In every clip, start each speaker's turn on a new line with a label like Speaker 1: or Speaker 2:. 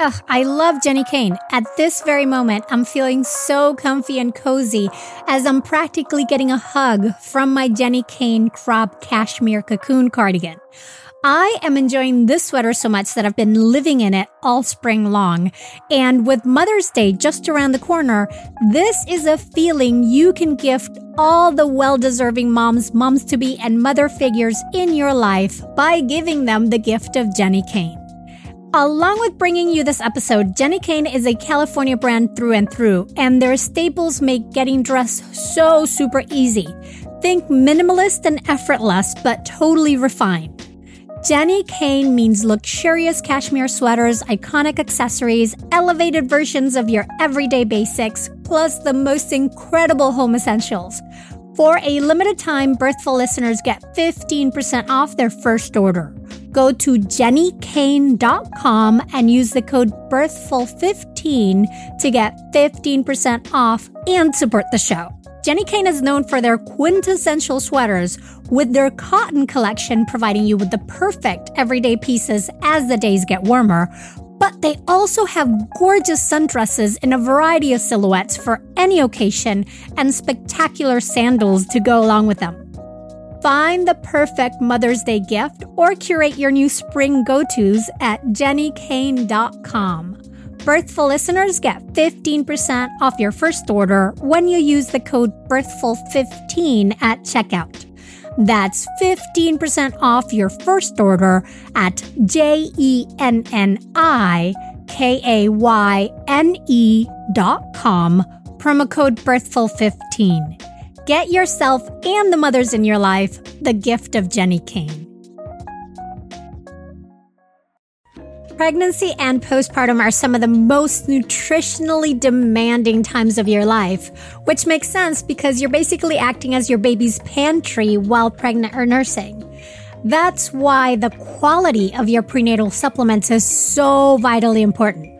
Speaker 1: Ugh, I love Jenni Kayne. At this very moment, I'm feeling so comfy and cozy as I'm practically getting a hug from my Jenni Kayne crop cashmere cocoon cardigan. I am enjoying this sweater so much that I've been living in it all spring long. And with Mother's Day just around the corner, this is a feeling you can gift all the well deserving moms, moms to be, and mother figures in your life by giving them the gift of Jenni Kayne. Along with bringing you this episode, Jenni Kayne is a California brand through and through, and their staples make getting dressed so super easy. Think minimalist and effortless, but totally refined. Jenni Kayne means luxurious cashmere sweaters, iconic accessories, elevated versions of your everyday basics, plus the most incredible home essentials. For a limited time, Birthful listeners get 15% off their first order. Go to jennikayne.com and use the code BIRTHFUL15 to get 15% off and support the show. Jenni Kayne is known for their quintessential sweaters, with their cotton collection providing you with the perfect everyday pieces as the days get warmer. But they also have gorgeous sundresses in a variety of silhouettes for any occasion and spectacular sandals to go along with them. Find the perfect Mother's Day gift or curate your new spring go tos at jennikayne.com. Birthful listeners get 15% off your first order when you use the code BIRTHFUL15 at checkout. That's 15% off your first order at J E N N I K A Y N E dot com, promo code BIRTHFUL15. Get yourself and the mothers in your life the gift of Jenni Kayne. Pregnancy and postpartum are some of the most nutritionally demanding times of your life, which makes sense because you're basically acting as your baby's pantry while pregnant or nursing. That's why the quality of your prenatal supplements is so vitally important.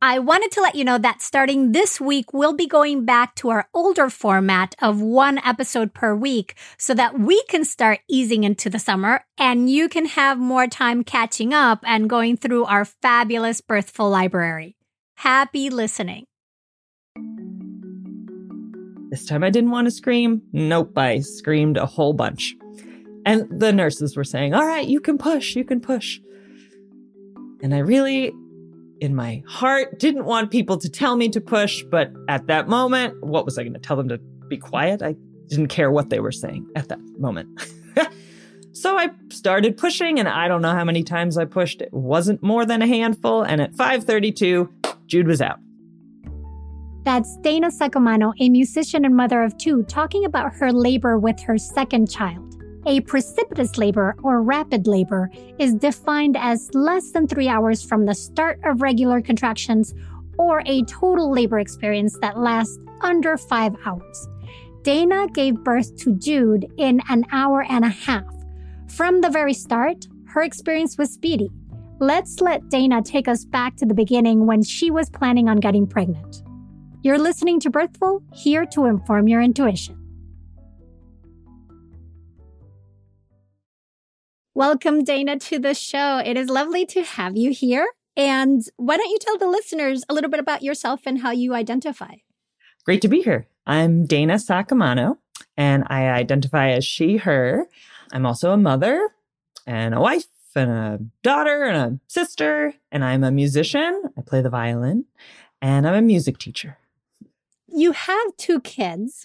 Speaker 1: I wanted to let you know that starting this week, we'll be going back to our older format of one episode per week so that we can start easing into the summer and you can have more time catching up and going through our fabulous Birthful library. Happy listening.
Speaker 2: This time I didn't want to scream. Nope, I screamed a whole bunch. And the nurses were saying, All right, you can push, you can push. And I really, in my heart, didn't want people to tell me to push. But at that moment, what was I going to tell them to be quiet? I didn't care what they were saying at that moment. so I started pushing, and I don't know how many times I pushed. It wasn't more than a handful. And at 5:32, Jude was out.
Speaker 1: That's Dana Saccomano, a musician and mother of two, talking about her labor with her second child. A precipitous labor or rapid labor is defined as less than three hours from the start of regular contractions or a total labor experience that lasts under five hours. Dana gave birth to Jude in an hour and a half. From the very start, her experience was speedy. Let's let Dana take us back to the beginning when she was planning on getting pregnant. You're listening to Birthful, here to inform your intuition. Welcome, Dana, to the show. It is lovely to have you here. And why don't you tell the listeners a little bit about yourself and how you identify?
Speaker 2: Great to be here. I'm Dana Saccomano, and I identify as she, her. I'm also a mother and a wife and a daughter and a sister, and I'm a musician. I play the violin, and I'm a music teacher.
Speaker 1: You have two kids,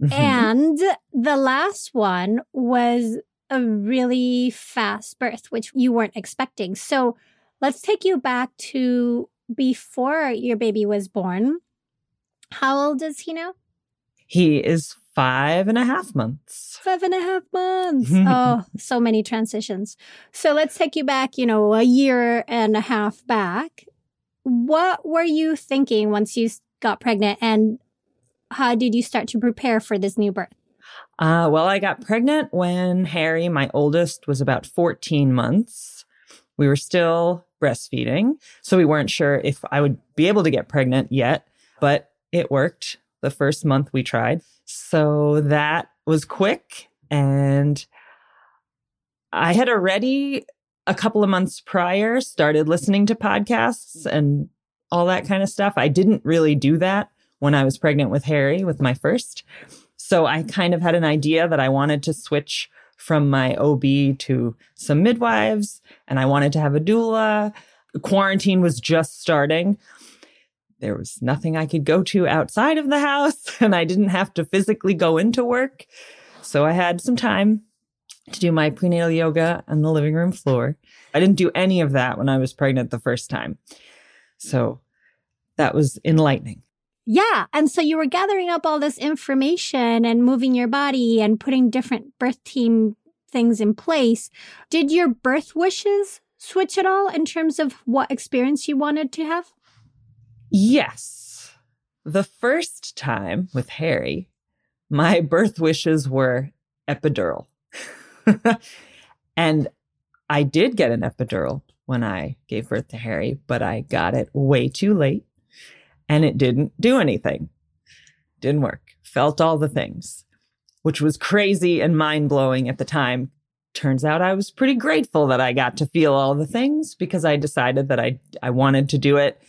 Speaker 1: mm-hmm. and the last one was a really fast birth, which you weren't expecting. So let's take you back to before your baby was born. How old is he now?
Speaker 2: He is five and a half months.
Speaker 1: Five and a half months. oh, so many transitions. So let's take you back, you know, a year and a half back. What were you thinking once you got pregnant and how did you start to prepare for this new birth?
Speaker 2: Uh, well, I got pregnant when Harry, my oldest, was about 14 months. We were still breastfeeding, so we weren't sure if I would be able to get pregnant yet, but it worked the first month we tried. So that was quick. And I had already a couple of months prior started listening to podcasts and all that kind of stuff. I didn't really do that when I was pregnant with Harry, with my first. So I kind of had an idea that I wanted to switch from my OB to some midwives and I wanted to have a doula. Quarantine was just starting. There was nothing I could go to outside of the house and I didn't have to physically go into work. So I had some time to do my prenatal yoga on the living room floor. I didn't do any of that when I was pregnant the first time. So that was enlightening.
Speaker 1: Yeah. And so you were gathering up all this information and moving your body and putting different birth team things in place. Did your birth wishes switch at all in terms of what experience you wanted to have?
Speaker 2: Yes. The first time with Harry, my birth wishes were epidural. and I did get an epidural when I gave birth to Harry, but I got it way too late and it didn't do anything. Didn't work. Felt all the things, which was crazy and mind blowing at the time. Turns out I was pretty grateful that I got to feel all the things because I decided that I, I wanted to do it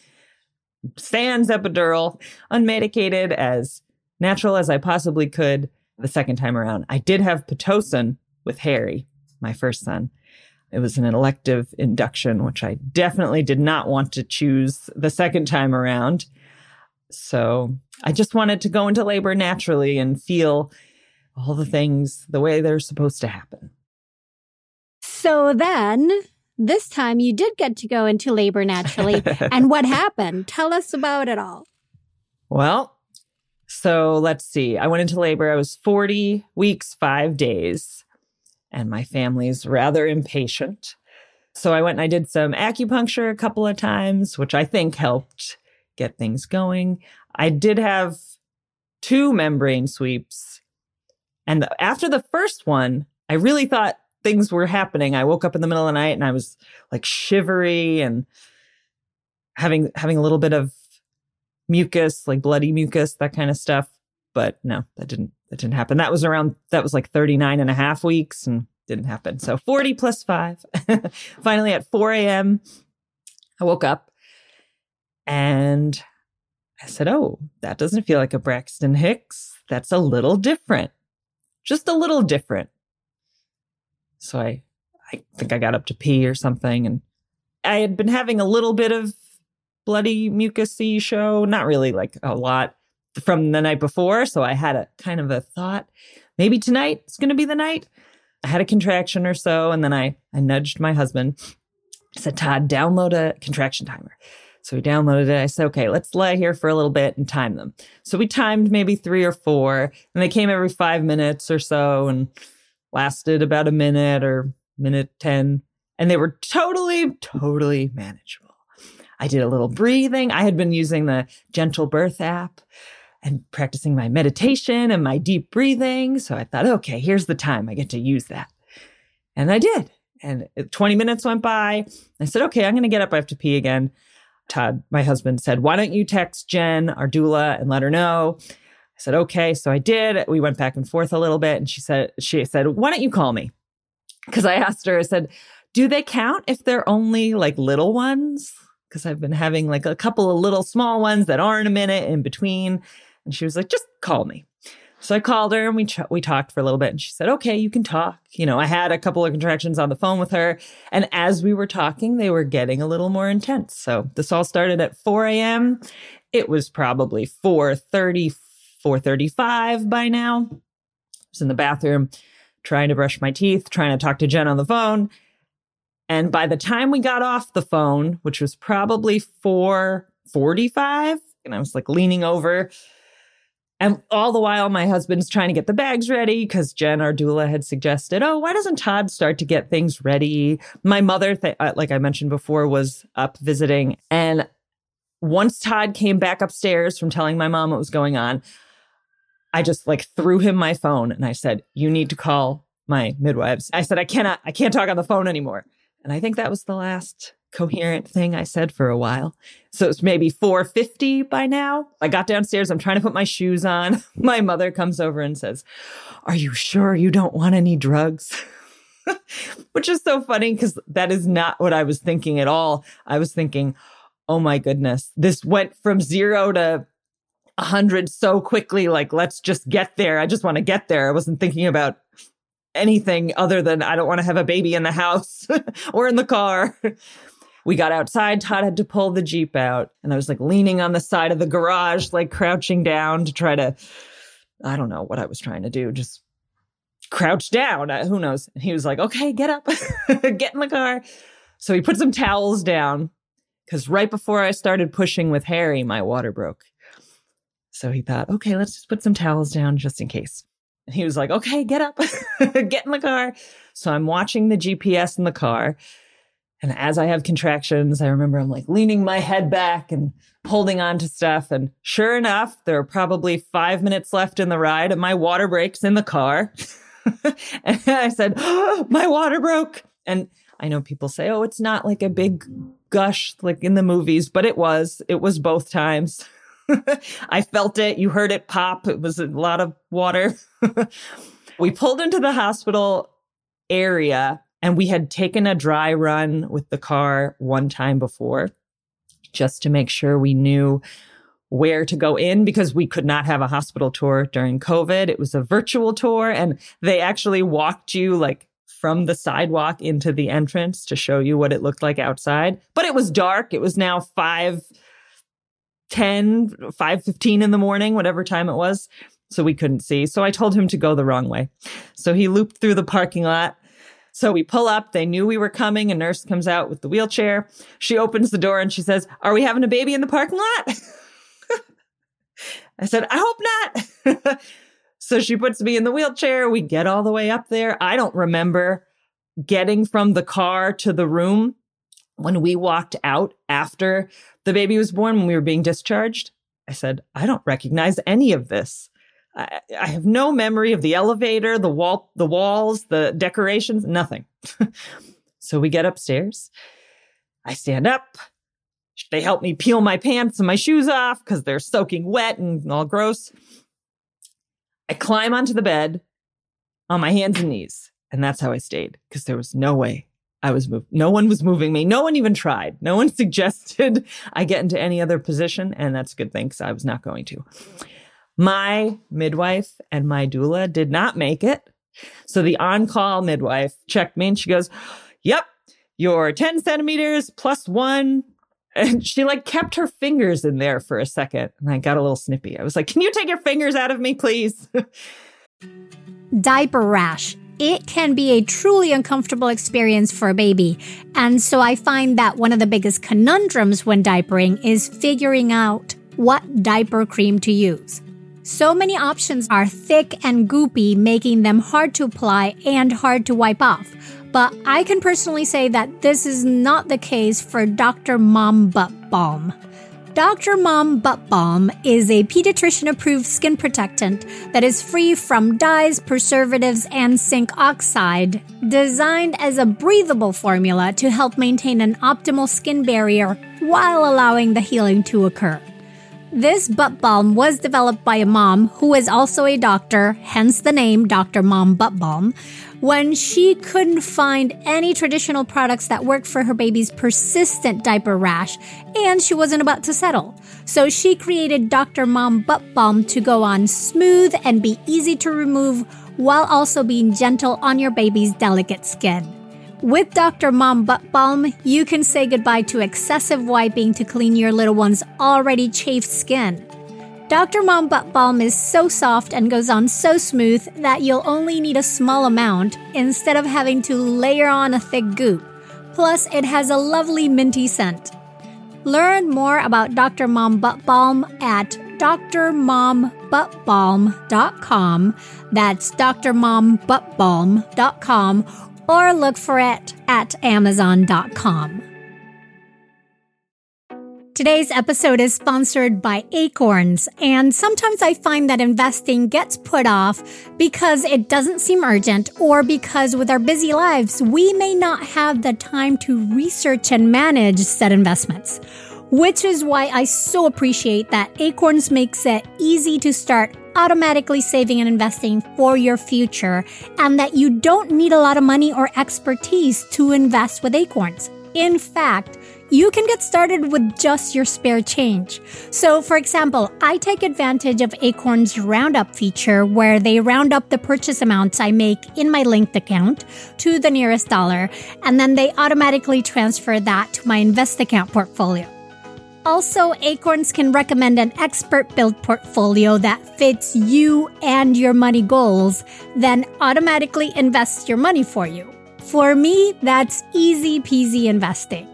Speaker 2: sans epidural, unmedicated, as natural as I possibly could the second time around. I did have Pitocin with Harry, my first son. It was an elective induction, which I definitely did not want to choose the second time around. So I just wanted to go into labor naturally and feel all the things the way they're supposed to happen.
Speaker 1: So then this time you did get to go into labor naturally. and what happened? Tell us about it all.
Speaker 2: Well, so let's see. I went into labor. I was 40 weeks, five days, and my family's rather impatient. So I went and I did some acupuncture a couple of times, which I think helped get things going. I did have two membrane sweeps. And after the first one, I really thought things were happening. I woke up in the middle of the night and I was like shivery and having having a little bit of mucus, like bloody mucus, that kind of stuff. But no, that didn't that didn't happen. That was around that was like 39 and a half weeks and didn't happen. So 40 plus five. Finally at 4 a.m. I woke up and I said, Oh, that doesn't feel like a Braxton Hicks. That's a little different. Just a little different. So I, I think I got up to pee or something. And I had been having a little bit of bloody mucusy show, not really like a lot from the night before. So I had a kind of a thought, maybe tonight is going to be the night. I had a contraction or so. And then I, I nudged my husband. I said, Todd, download a contraction timer. So we downloaded it. I said, okay, let's lie here for a little bit and time them. So we timed maybe three or four, and they came every five minutes or so. And lasted about a minute or minute 10, and they were totally, totally manageable. I did a little breathing. I had been using the Gentle Birth app and practicing my meditation and my deep breathing. So I thought, okay, here's the time I get to use that. And I did. And 20 minutes went by. I said, okay, I'm going to get up. I have to pee again. Todd, my husband, said, why don't you text Jen, our doula, and let her know? I said, okay. So I did. We went back and forth a little bit. And she said, she said, why don't you call me? Because I asked her, I said, do they count if they're only like little ones? Because I've been having like a couple of little small ones that aren't a minute in between. And she was like, just call me. So I called her and we ch- we talked for a little bit and she said, "Okay, you can talk." You know, I had a couple of contractions on the phone with her and as we were talking, they were getting a little more intense. So this all started at 4 a.m. It was probably 4:30, 4:35 by now. I was in the bathroom trying to brush my teeth, trying to talk to Jen on the phone. And by the time we got off the phone, which was probably 4:45, and I was like leaning over and all the while, my husband's trying to get the bags ready because Jen, our doula, had suggested, oh, why doesn't Todd start to get things ready? My mother, th- uh, like I mentioned before, was up visiting. And once Todd came back upstairs from telling my mom what was going on, I just like threw him my phone and I said, you need to call my midwives. I said, I cannot, I can't talk on the phone anymore. And I think that was the last coherent thing I said for a while. So it's maybe 450 by now. I got downstairs. I'm trying to put my shoes on. My mother comes over and says, Are you sure you don't want any drugs? Which is so funny because that is not what I was thinking at all. I was thinking, Oh my goodness, this went from zero to 100 so quickly. Like, let's just get there. I just want to get there. I wasn't thinking about anything other than I don't want to have a baby in the house or in the car. We got outside. Todd had to pull the Jeep out. And I was like leaning on the side of the garage, like crouching down to try to, I don't know what I was trying to do, just crouch down. Uh, who knows? And he was like, okay, get up, get in the car. So he put some towels down because right before I started pushing with Harry, my water broke. So he thought, okay, let's just put some towels down just in case. And he was like, okay, get up, get in the car. So I'm watching the GPS in the car. And as I have contractions, I remember I'm like leaning my head back and holding on to stuff. And sure enough, there are probably five minutes left in the ride, and my water breaks in the car. and I said, oh, My water broke. And I know people say, Oh, it's not like a big gush like in the movies, but it was. It was both times. I felt it. You heard it pop. It was a lot of water. we pulled into the hospital area and we had taken a dry run with the car one time before just to make sure we knew where to go in because we could not have a hospital tour during COVID. It was a virtual tour and they actually walked you like from the sidewalk into the entrance to show you what it looked like outside. But it was dark. It was now 5 10, 5 15 in the morning, whatever time it was. So we couldn't see. So I told him to go the wrong way. So he looped through the parking lot so we pull up. They knew we were coming. A nurse comes out with the wheelchair. She opens the door and she says, Are we having a baby in the parking lot? I said, I hope not. so she puts me in the wheelchair. We get all the way up there. I don't remember getting from the car to the room when we walked out after the baby was born, when we were being discharged. I said, I don't recognize any of this. I, I have no memory of the elevator, the wall, the walls, the decorations, nothing. so we get upstairs. I stand up. They help me peel my pants and my shoes off because they're soaking wet and all gross. I climb onto the bed on my hands and knees. And that's how I stayed because there was no way I was moved. No one was moving me. No one even tried. No one suggested I get into any other position. And that's a good thing because I was not going to. My midwife and my doula did not make it. So the on call midwife checked me and she goes, Yep, you're 10 centimeters plus one. And she like kept her fingers in there for a second. And I got a little snippy. I was like, Can you take your fingers out of me, please?
Speaker 1: Diaper rash. It can be a truly uncomfortable experience for a baby. And so I find that one of the biggest conundrums when diapering is figuring out what diaper cream to use. So many options are thick and goopy, making them hard to apply and hard to wipe off. But I can personally say that this is not the case for Dr. Mom Butt Balm. Dr. Mom Butt Balm is a pediatrician approved skin protectant that is free from dyes, preservatives, and zinc oxide, designed as a breathable formula to help maintain an optimal skin barrier while allowing the healing to occur. This butt balm was developed by a mom who is also a doctor, hence the name Dr. Mom Butt Balm, when she couldn't find any traditional products that worked for her baby's persistent diaper rash and she wasn't about to settle. So she created Dr. Mom Butt Balm to go on smooth and be easy to remove while also being gentle on your baby's delicate skin. With Dr. Mom Butt Balm, you can say goodbye to excessive wiping to clean your little one's already chafed skin. Dr. Mom Butt Balm is so soft and goes on so smooth that you'll only need a small amount instead of having to layer on a thick goop. Plus, it has a lovely minty scent. Learn more about Dr. Mom Butt Balm at drmombuttbalm.com. That's drmombuttbalm.com or look for it at amazon.com. Today's episode is sponsored by Acorns, and sometimes I find that investing gets put off because it doesn't seem urgent or because with our busy lives, we may not have the time to research and manage said investments. Which is why I so appreciate that Acorns makes it easy to start automatically saving and investing for your future, and that you don't need a lot of money or expertise to invest with Acorns. In fact, you can get started with just your spare change. So, for example, I take advantage of Acorn's Roundup feature where they round up the purchase amounts I make in my linked account to the nearest dollar, and then they automatically transfer that to my invest account portfolio. Also, Acorns can recommend an expert built portfolio that fits you and your money goals, then automatically invests your money for you. For me, that's easy peasy investing.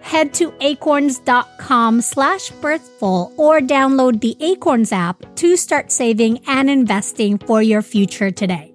Speaker 1: Head to acorns.com slash birthful or download the Acorns app to start saving and investing for your future today.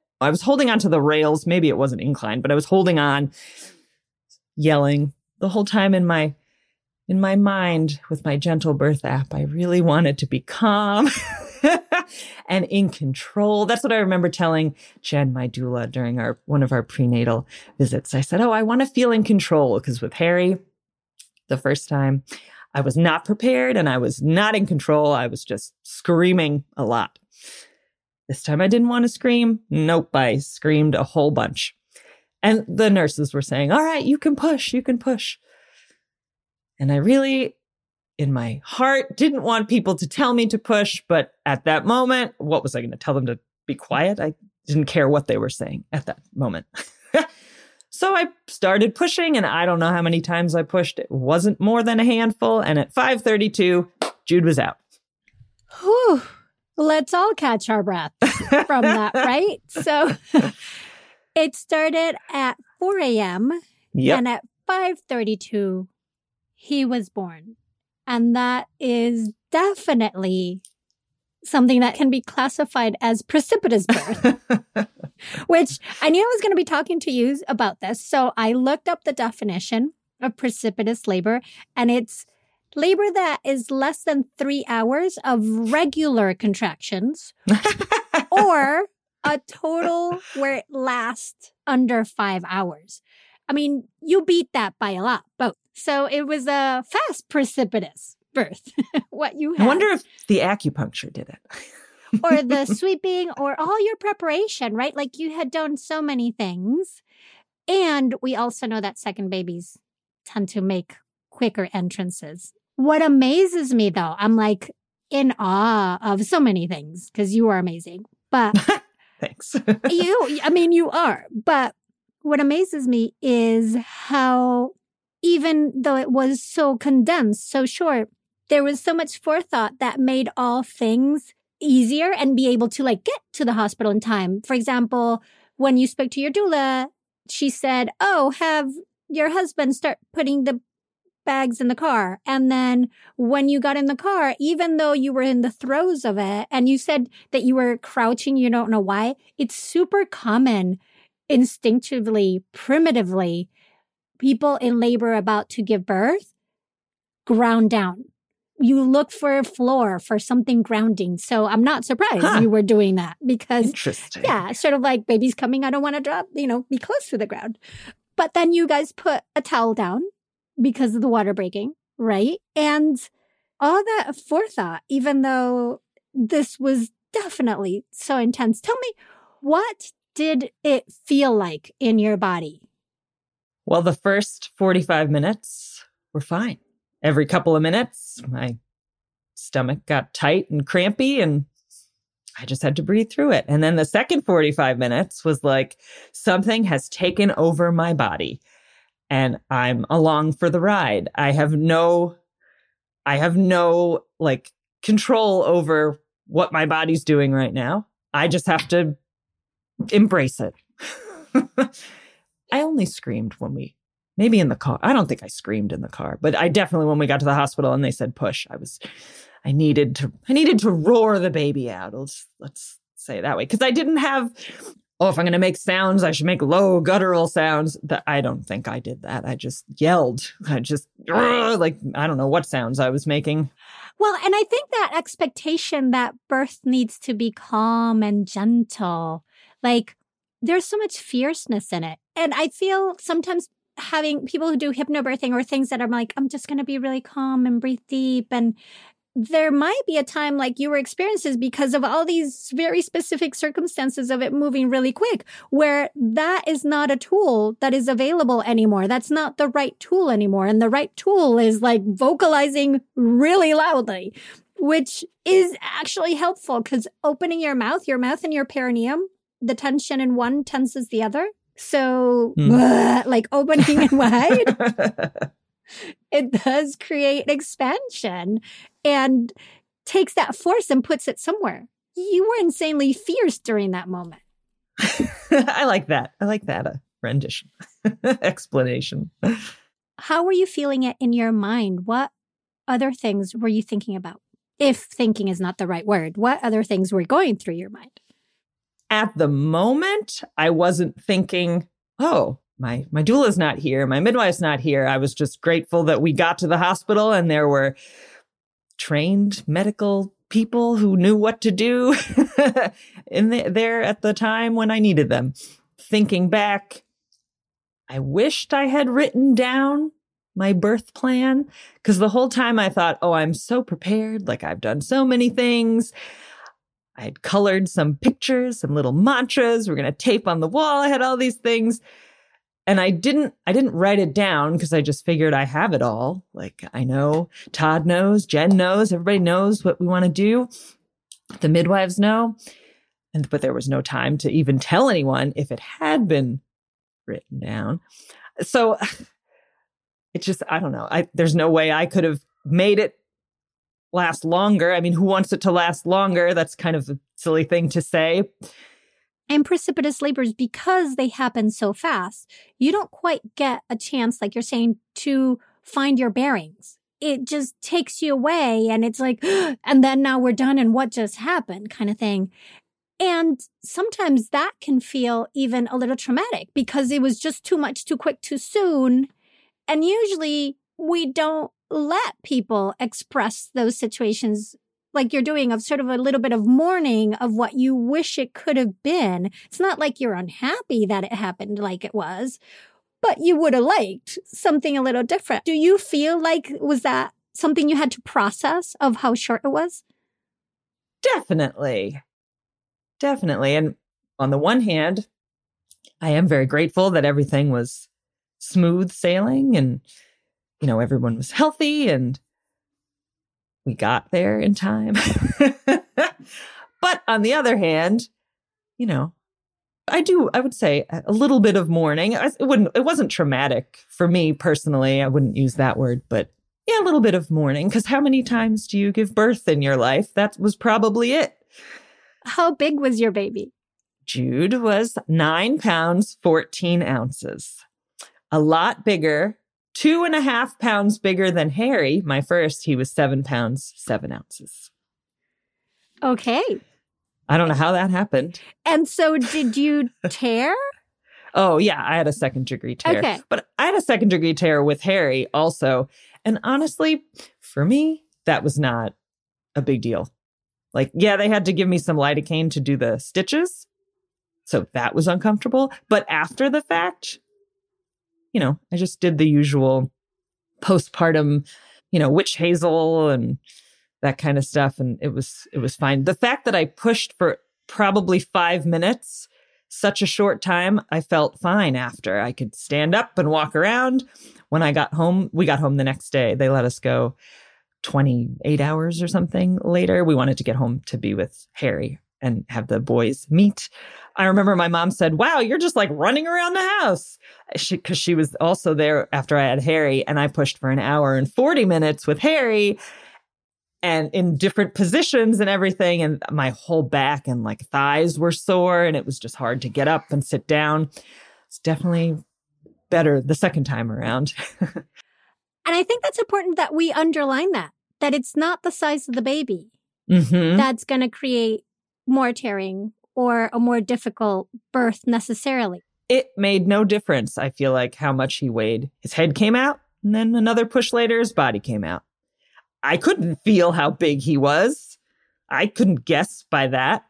Speaker 2: I was holding on to the rails. Maybe it wasn't inclined, but I was holding on, yelling the whole time in my in my mind with my gentle birth app. I really wanted to be calm and in control. That's what I remember telling Jen, my doula, during our one of our prenatal visits. I said, "Oh, I want to feel in control," because with Harry, the first time, I was not prepared and I was not in control. I was just screaming a lot. This time I didn't want to scream. Nope, I screamed a whole bunch. And the nurses were saying, All right, you can push, you can push. And I really, in my heart, didn't want people to tell me to push. But at that moment, what was I going to tell them to be quiet? I didn't care what they were saying at that moment. so I started pushing, and I don't know how many times I pushed. It wasn't more than a handful. And at 532, Jude was out.
Speaker 1: Whew. Let's all catch our breath from that, right? So it started at 4 a.m.
Speaker 2: Yep.
Speaker 1: and at 5:32 he was born. And that is definitely something that can be classified as precipitous birth, which I knew I was going to be talking to you about this. So I looked up the definition of precipitous labor and it's labor that is less than three hours of regular contractions or a total where it lasts under five hours. I mean, you beat that by a lot, both. So it was a fast, precipitous birth. what you had.
Speaker 2: I wonder if the acupuncture did it.
Speaker 1: or the sweeping or all your preparation, right? Like you had done so many things. And we also know that second babies tend to make quicker entrances. What amazes me though, I'm like in awe of so many things because you are amazing. But
Speaker 2: Thanks.
Speaker 1: you, I mean, you are. But what amazes me is how, even though it was so condensed, so short, there was so much forethought that made all things easier and be able to like get to the hospital in time. For example, when you spoke to your doula, she said, Oh, have your husband start putting the bags in the car. And then when you got in the car, even though you were in the throes of it and you said that you were crouching, you don't know why, it's super common instinctively, primitively, people in labor about to give birth ground down. You look for a floor for something grounding. So I'm not surprised huh. you were doing that because,
Speaker 2: Interesting.
Speaker 1: yeah, sort of like baby's coming. I don't want to drop, you know, be close to the ground. But then you guys put a towel down because of the water breaking, right? And all that forethought, even though this was definitely so intense. Tell me, what did it feel like in your body?
Speaker 2: Well, the first 45 minutes were fine. Every couple of minutes, my stomach got tight and crampy and I just had to breathe through it. And then the second 45 minutes was like something has taken over my body and I'm along for the ride. I have no, I have no like control over what my body's doing right now. I just have to embrace it. I only screamed when we, maybe in the car. I don't think I screamed in the car, but I definitely, when we got to the hospital and they said push, I was, I needed to, I needed to roar the baby out. Let's, let's say it that way. Cause I didn't have oh, if I'm going to make sounds, I should make low guttural sounds. That I don't think I did that. I just yelled. I just like I don't know what sounds I was making.
Speaker 1: Well, and I think that expectation that birth needs to be calm and gentle, like there's so much fierceness in it. And I feel sometimes having people who do hypnobirthing or things that are like, I'm just going to be really calm and breathe deep and there might be a time like your experiences because of all these very specific circumstances of it moving really quick where that is not a tool that is available anymore. That's not the right tool anymore. And the right tool is like vocalizing really loudly, which is actually helpful because opening your mouth, your mouth and your perineum, the tension in one tenses the other. So, mm. like opening it wide. it does create expansion and takes that force and puts it somewhere. You were insanely fierce during that moment.
Speaker 2: I like that. I like that uh, rendition, explanation.
Speaker 1: How were you feeling it in your mind? What other things were you thinking about? If thinking is not the right word, what other things were going through your mind?
Speaker 2: At the moment, I wasn't thinking, oh, my my doula's not here, my midwife's not here. I was just grateful that we got to the hospital and there were trained medical people who knew what to do in the, there at the time when I needed them. Thinking back, I wished I had written down my birth plan because the whole time I thought, oh, I'm so prepared. Like I've done so many things. I had colored some pictures, some little mantras. We're going to tape on the wall. I had all these things and I didn't I didn't write it down because I just figured I have it all. Like I know Todd knows, Jen knows, everybody knows what we want to do. The midwives know. And but there was no time to even tell anyone if it had been written down. So it just I don't know. I there's no way I could have made it last longer. I mean, who wants it to last longer? That's kind of a silly thing to say
Speaker 1: and precipitous labors because they happen so fast you don't quite get a chance like you're saying to find your bearings. It just takes you away and it's like and then now we're done and what just happened kind of thing. And sometimes that can feel even a little traumatic because it was just too much too quick too soon. And usually we don't let people express those situations like you're doing of sort of a little bit of mourning of what you wish it could have been. It's not like you're unhappy that it happened like it was, but you would have liked something a little different. Do you feel like was that something you had to process of how short it was?
Speaker 2: Definitely. Definitely. And on the one hand, I am very grateful that everything was smooth sailing and you know everyone was healthy and we got there in time. but on the other hand, you know, I do, I would say a little bit of mourning. It wouldn't, it wasn't traumatic for me personally. I wouldn't use that word, but yeah, a little bit of mourning. Cause how many times do you give birth in your life? That was probably it.
Speaker 1: How big was your baby?
Speaker 2: Jude was nine pounds, 14 ounces. A lot bigger, two and a half pounds bigger than Harry. My first, he was seven pounds, seven ounces.
Speaker 1: Okay.
Speaker 2: I don't know how that happened.
Speaker 1: And so, did you tear?
Speaker 2: oh, yeah, I had a second degree tear.
Speaker 1: Okay.
Speaker 2: But I had a second degree tear with Harry also. And honestly, for me, that was not a big deal. Like, yeah, they had to give me some lidocaine to do the stitches. So that was uncomfortable. But after the fact, you know, I just did the usual postpartum, you know, witch hazel and that kind of stuff. And it was, it was fine. The fact that I pushed for probably five minutes, such a short time, I felt fine after. I could stand up and walk around. When I got home, we got home the next day. They let us go 28 hours or something later. We wanted to get home to be with Harry and have the boys meet. I remember my mom said, Wow, you're just like running around the house. Because she, she was also there after I had Harry, and I pushed for an hour and 40 minutes with Harry and in different positions and everything. And my whole back and like thighs were sore, and it was just hard to get up and sit down. It's definitely better the second time around.
Speaker 1: and I think that's important that we underline that, that it's not the size of the baby
Speaker 2: mm-hmm.
Speaker 1: that's going to create more tearing or a more difficult birth necessarily.
Speaker 2: It made no difference, I feel like, how much he weighed. His head came out, and then another push later, his body came out. I couldn't feel how big he was. I couldn't guess by that.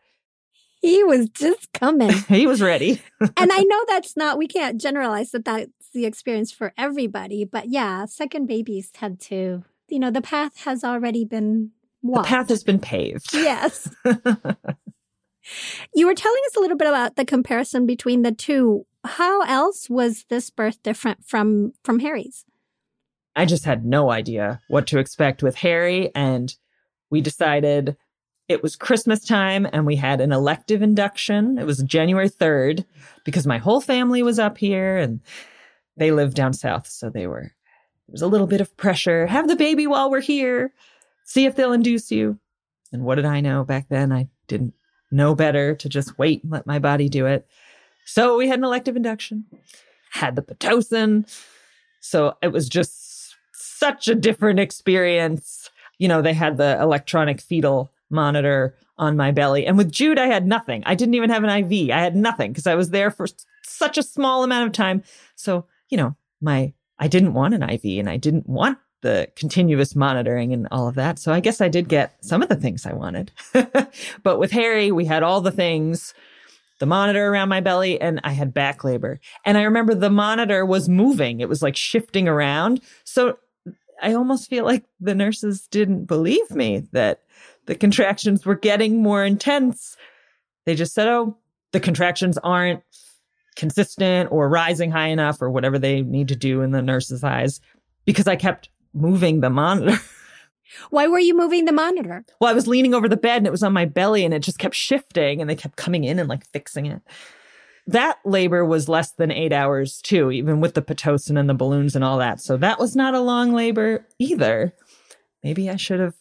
Speaker 1: He was just coming.
Speaker 2: he was ready.
Speaker 1: and I know that's not, we can't generalize that that's the experience for everybody. But yeah, second babies tend to, you know, the path has already been walked.
Speaker 2: The path has been paved.
Speaker 1: Yes. you were telling us a little bit about the comparison between the two. How else was this birth different from from Harry's?
Speaker 2: I just had no idea what to expect with Harry and we decided it was Christmas time and we had an elective induction. It was January 3rd because my whole family was up here and they live down south. So they were, there was a little bit of pressure. Have the baby while we're here. See if they'll induce you. And what did I know back then? I didn't know better to just wait and let my body do it. So we had an elective induction, had the Pitocin. So it was just such a different experience. You know, they had the electronic fetal monitor on my belly. And with Jude, I had nothing. I didn't even have an IV. I had nothing because I was there for such a small amount of time. So, you know, my I didn't want an IV and I didn't want the continuous monitoring and all of that. So I guess I did get some of the things I wanted. but with Harry, we had all the things the monitor around my belly and I had back labor. And I remember the monitor was moving, it was like shifting around. So I almost feel like the nurses didn't believe me that the contractions were getting more intense. They just said, oh, the contractions aren't consistent or rising high enough or whatever they need to do in the nurse's eyes because I kept moving the monitor.
Speaker 1: Why were you moving the monitor?
Speaker 2: Well, I was leaning over the bed and it was on my belly and it just kept shifting and they kept coming in and like fixing it. That labor was less than eight hours too, even with the Pitocin and the balloons and all that. So that was not a long labor either. Maybe I should have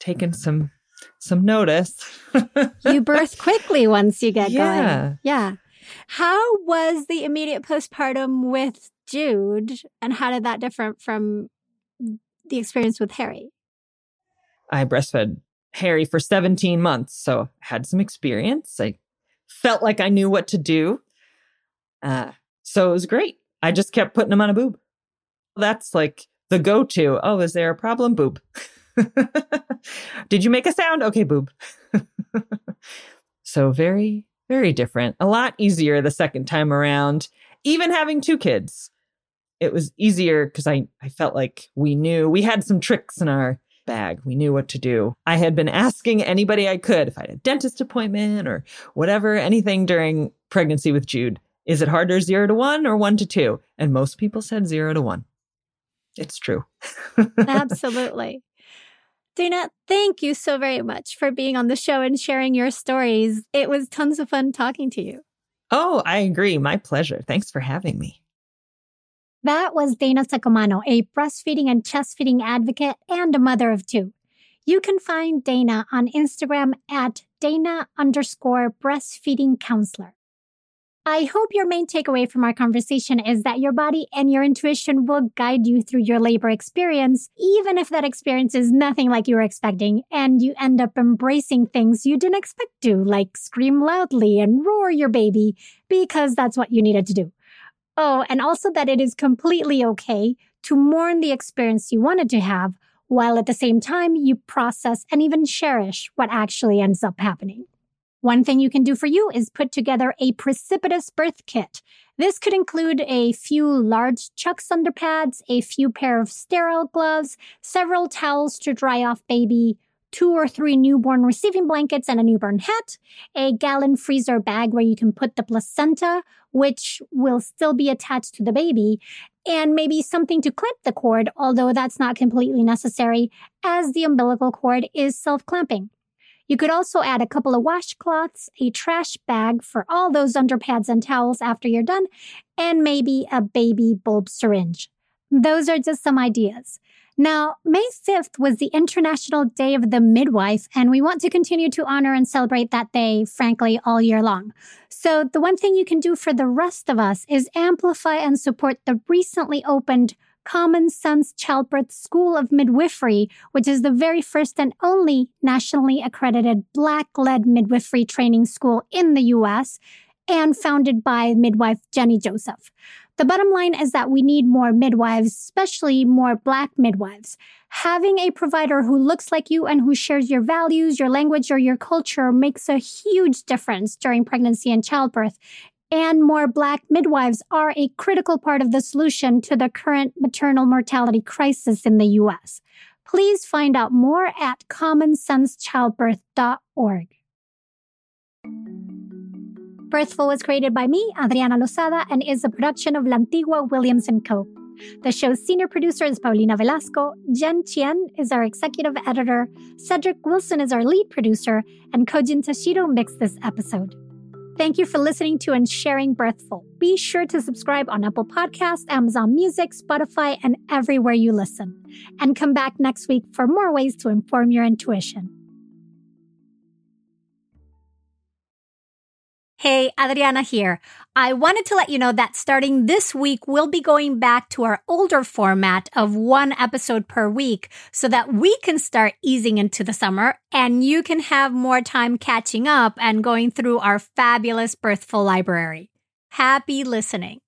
Speaker 2: taken some some notice.
Speaker 1: you birth quickly once you get
Speaker 2: yeah.
Speaker 1: going. Yeah. How was the immediate postpartum with Jude and how did that differ from the experience with Harry?
Speaker 2: I breastfed Harry for 17 months, so I had some experience. I felt like I knew what to do. Uh, so it was great. I just kept putting him on a boob. That's like the go to. Oh, is there a problem? Boob. Did you make a sound? Okay, boob. so very, very different. A lot easier the second time around. Even having two kids, it was easier because I, I felt like we knew we had some tricks in our bag. We knew what to do. I had been asking anybody I could if I had a dentist appointment or whatever, anything during pregnancy with Jude. Is it harder zero to one or one to two? And most people said zero to one. It's true.
Speaker 1: Absolutely. Dana, thank you so very much for being on the show and sharing your stories. It was tons of fun talking to you.
Speaker 2: Oh, I agree. My pleasure. Thanks for having me.
Speaker 1: That was Dana Saccomano, a breastfeeding and chest feeding advocate and a mother of two. You can find Dana on Instagram at Dana underscore breastfeeding counselor. I hope your main takeaway from our conversation is that your body and your intuition will guide you through your labor experience, even if that experience is nothing like you were expecting and you end up embracing things you didn't expect to, like scream loudly and roar your baby because that's what you needed to do. Oh, and also that it is completely okay to mourn the experience you wanted to have while at the same time you process and even cherish what actually ends up happening. One thing you can do for you is put together a precipitous birth kit. This could include a few large Chucks underpads, a few pair of sterile gloves, several towels to dry off baby, two or three newborn receiving blankets and a newborn hat, a gallon freezer bag where you can put the placenta, which will still be attached to the baby, and maybe something to clip the cord, although that's not completely necessary, as the umbilical cord is self clamping. You could also add a couple of washcloths, a trash bag for all those underpads and towels after you're done, and maybe a baby bulb syringe. Those are just some ideas. Now, May 5th was the International Day of the Midwife, and we want to continue to honor and celebrate that day, frankly, all year long. So, the one thing you can do for the rest of us is amplify and support the recently opened Common Sense Childbirth School of Midwifery, which is the very first and only nationally accredited Black led midwifery training school in the US and founded by midwife Jennie Joseph. The bottom line is that we need more midwives, especially more Black midwives. Having a provider who looks like you and who shares your values, your language, or your culture makes a huge difference during pregnancy and childbirth and more Black midwives are a critical part of the solution to the current maternal mortality crisis in the U.S. Please find out more at commonsensechildbirth.org. Birthful was created by me, Adriana Lozada, and is a production of Lantigua Williams & Co. The show's senior producer is Paulina Velasco, Jen Chien is our executive editor, Cedric Wilson is our lead producer, and Kojin Tashiro mixed this episode. Thank you for listening to and sharing Birthful. Be sure to subscribe on Apple Podcasts, Amazon Music, Spotify, and everywhere you listen. And come back next week for more ways to inform your intuition. Hey, Adriana here. I wanted to let you know that starting this week, we'll be going back to our older format of one episode per week so that we can start easing into the summer and you can have more time catching up and going through our fabulous Birthful library. Happy listening.